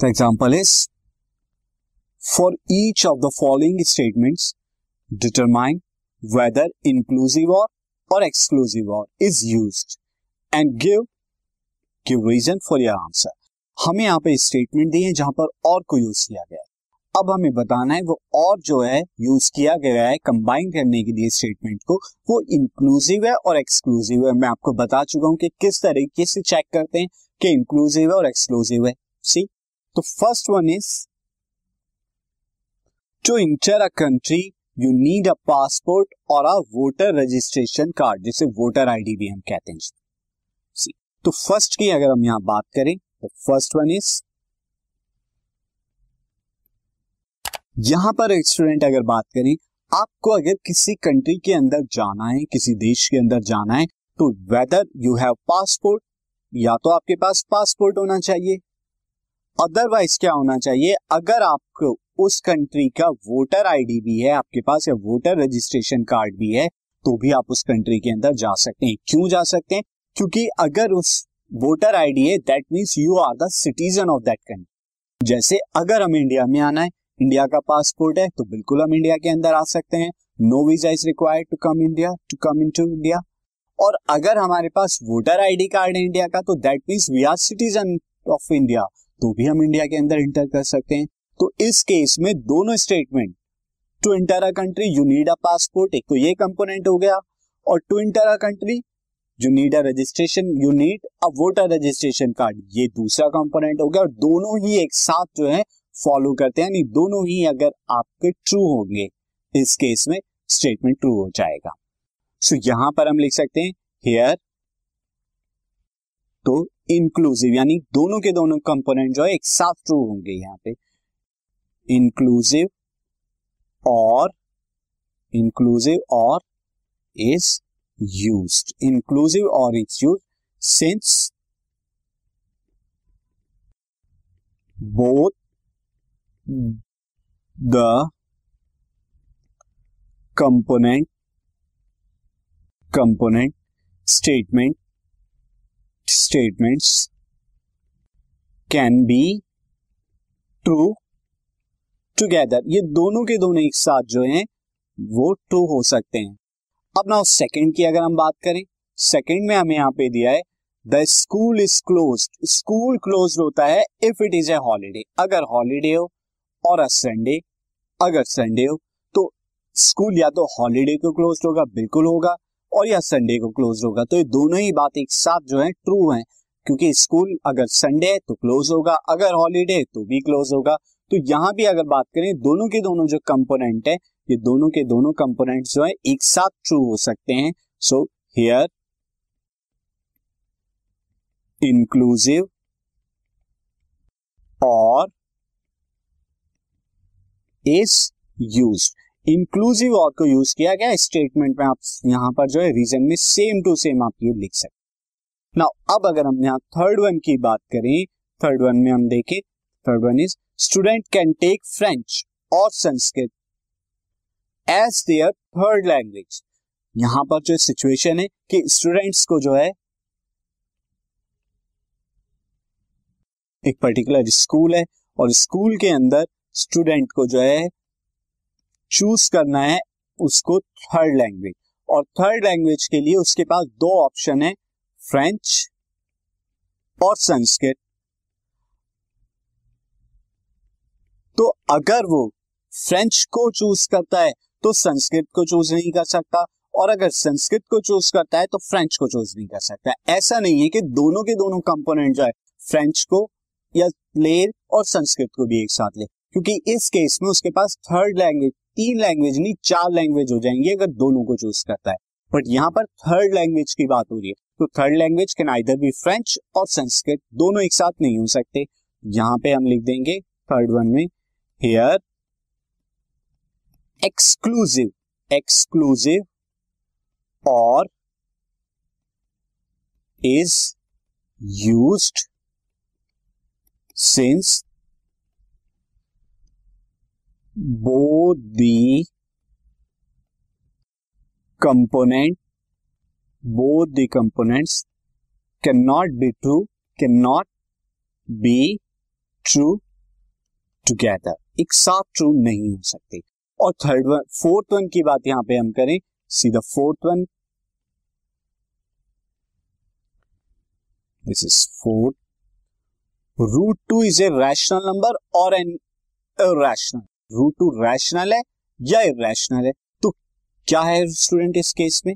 The example is for each of the following statements, determine whether inclusive or और exclusive or is used and give give reason for your answer. हमें यहाँ पे statement दी है जहाँ पर और को यूज़ किया गया है। अब हमें बताना है वो और जो है यूज़ किया गया है कंबाइन करने के लिए स्टेटमेंट को वो इंक्लूसिव है और एक्सक्लूसिव है। मैं आपको बता चुका हूँ कि किस तरीके से चेक करते हैं कि इंक्लूसिव है और एक्सक्लूसिव है। सी तो first one is to enter a country you need a passport और अ वोटर रजिस्ट्रेशन कार्ड जिसे वोटर आईडी भी हम कहते हैं। सी तो फ़र्स्ट की अगर हम यहाँ बात करें तो फ़र्स्ट वन इज़ यहाँ पर स्टूडेंट अगर बात करें, आपको अगर किसी कंट्री के अंदर जाना है, किसी देश के अंदर जाना है तो वेदर यू हैव पासपोर्ट या तो आपके पास पासपोर्ट होना चाहिए अदरवाइज़ क्या होना चाहिए? अगर आपको उस कंट्री का वोटर आईडी भी है, आपके पास या वोटर रजिस्ट्रेशन कार्ड भी है तो भी आप उस कंट्री के अंदर जा सकते हैं। क्यों जा सकते हैं? क्योंकि अगर उस वोटर आईडी है that means you are the citizen of that country जैसे अगर हम इंडिया में आना है इंडिया का पासपोर्ट है तो बिल्कुल हम इंडिया के अंदर आ सकते हैं। No visa is required to come India to come in to India और अगर हमारे पास वोटर आईडी कार्ड है इंडिया का तो that means we are citizen of India तो भी हम इंडिया के अंदर इंटर कर सकते हैं। तो इस केस में दोनों statement to enter a country you need a passport एक तो ये कंपोनेंट हो गया और to enter a country you need a registration you need a voter registration card ये दूसरा कंपोनेंट हो गया और दोनों ही एक साथ जो है फॉलो करते हैं यानी दोनों ही अगर आपके ट्रू होंगे इस केस में स्टेटमेंट ट्रू हो जाएगा। सो so, यहाँ पर हम लिख सकते हैं हेयर तो इंक्लूसिव यानी दोनों के दोनों कंपोनेंट जो है, एक साथ ट्रू होंगे यहाँ पे। Inclusive or inclusive or is use inclusive or is use since both the component component statement statements can be true together ये दोनों के दोनों एक साथ जो हैं, वो ट्रू हो सकते हैं। अब ना सेकंड की अगर हम बात करें सेकंड में हमें यहाँ पे दिया है the school is close school close होता है if it is a holiday अगर हॉलीडे हो और अ संडे अगर संडे हो तो स्कूल या तो हॉलीडे को क्लोज होगा, बिल्कुल होगा। और या संडे को क्लोज होगा। तो ये दोनों ही बात एक साथ जो है ट्रू है, क्योंकि स्कूल अगर संडे है तो क्लोज होगा, अगर हॉलीडे तो भी क्लोज होगा। तो यहाँ भी अगर बात करें, दोनों के दोनों जो कंपोनेंट है, ये दोनों के दोनों कंपोनेंट जो है, एक साथ ट्रू हो सकते हैं। So here inclusive or is use inclusive or को यूज़ किया गया स्टेटमेंट में आप यहाँ पर जो है रीजन में सेम टू सेम आप ये लिख सकते नाउ अब अगर हम यहाँ थर्ड वन की बात करें थर्ड वन में हम देखें third one is student can take French or Sanskrit as their third language यहाँ पर जो सिचुएशन है कि स्टूडेंट्स को जो है, एक पर्टिकुलर स्कूल है और स्कूल के अंदर स्टूडेंट को जो है चूज़ करना है उसको थर्ड लैंग्वेज और थर्ड लैंग्वेज के लिए उसके पास दो ऑप्शन है फ्रेंच और संस्कृत. तो अगर वो फ्रेंच को चूज़ करता है तो संस्कृत को चूज़ नहीं कर सकता. और अगर संस्कृत को चूज़ करता है तो फ्रेंच को चूज़ नहीं कर सकता. ऐसा नहीं है कि दोनों के दोनों कंपोनेंट जो है फ्रेंच को या ले और संस्कृत को भी एक साथ ले. क्योंकि इस केस में उसके पास थर्ड लैंग्वेज तीन लैंग्वेज नहीं, चार लैंग्वेज हो जाएँगे अगर दोनों को चूज़ करता है। बट यहाँ पर थर्ड लैंग्वेज की बात हो रही है। तो third language can either be French or Sanskrit दोनों एक साथ नहीं हो सकते। यहाँ पे हम लिख देंगे थर्ड वन में here exclusive exclusive or is used since both the component both the components cannot be true, cannot be true together एक साथ ट्रू नहीं हो सकते। और थर्ड वन फोर्थ वन की बात यहाँ पे हम करें see the fourth one this is fourth root two is a rational number or an rational root two rational है या इरेशनल है? तो क्या है स्टूडेंट इस केस में?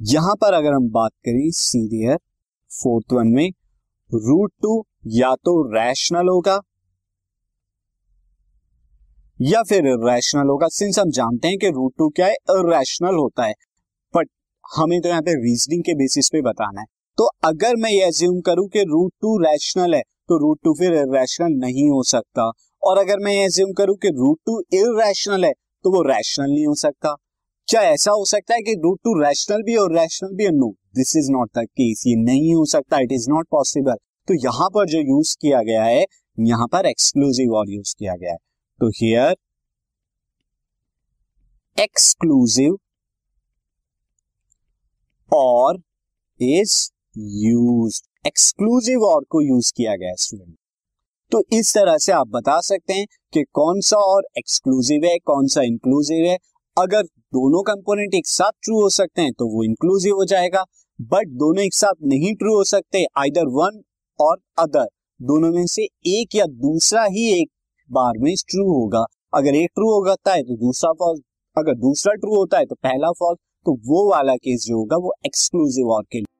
यहाँ पर अगर हम बात करें सीरियर फोर्थ वन में, रूट टू या तो रैशनल होगा या फिर रैशनल होगा। सिंस हम जानते हैं कि रूट टू क्या है अरैशनल होता है। बट हमें तो यहाँ पे रीजनिंग के बेसिस पे बताना है। तो अगर मैं ये एज्यूम करूँ कि रूट टू रैशनल है तो रूट टू फिर रैशनल नहीं हो सकता। और अगर मैं एज्यूम करूँ कि रूट टू इरेशनल है तो वो रैशनल नहीं हो सकता। क्या ऐसा हो सकता है कि रूट टू रैशनल भी और रैशनल भी no this is not the case ये नहीं हो सकता इट इज़ नॉट पॉसिबल तो यहाँ पर जो यूज़ किया गया है, यहाँ पर एक्सक्लूसिव और यूज़ किया गया है। तो here exclusive or is use exclusive or को यूज़ किया गया है स्टूडेंट तो इस तरह से आप बता सकते हैं कि कौन सा और एक्सक्लूसिव है, कौन सा इंक्लूसिव है। अगर दोनों कंपोनेंट एक साथ ट्रू हो सकते हैं तो वो इंक्लूसिव हो जाएगा। बट दोनों एक साथ नहीं ट्रू हो सकते आइदर वन और अदर दोनों में से एक या दूसरा ही एक बार में ट्रू होगा। अगर एक ट्रू होता है तो दूसरा फॉल्स अगर दूसरा ट्रू होता है तो पहला फॉल्स तो वो वाला केस जो होगा, वो एक्सक्लूसिव और के लिए।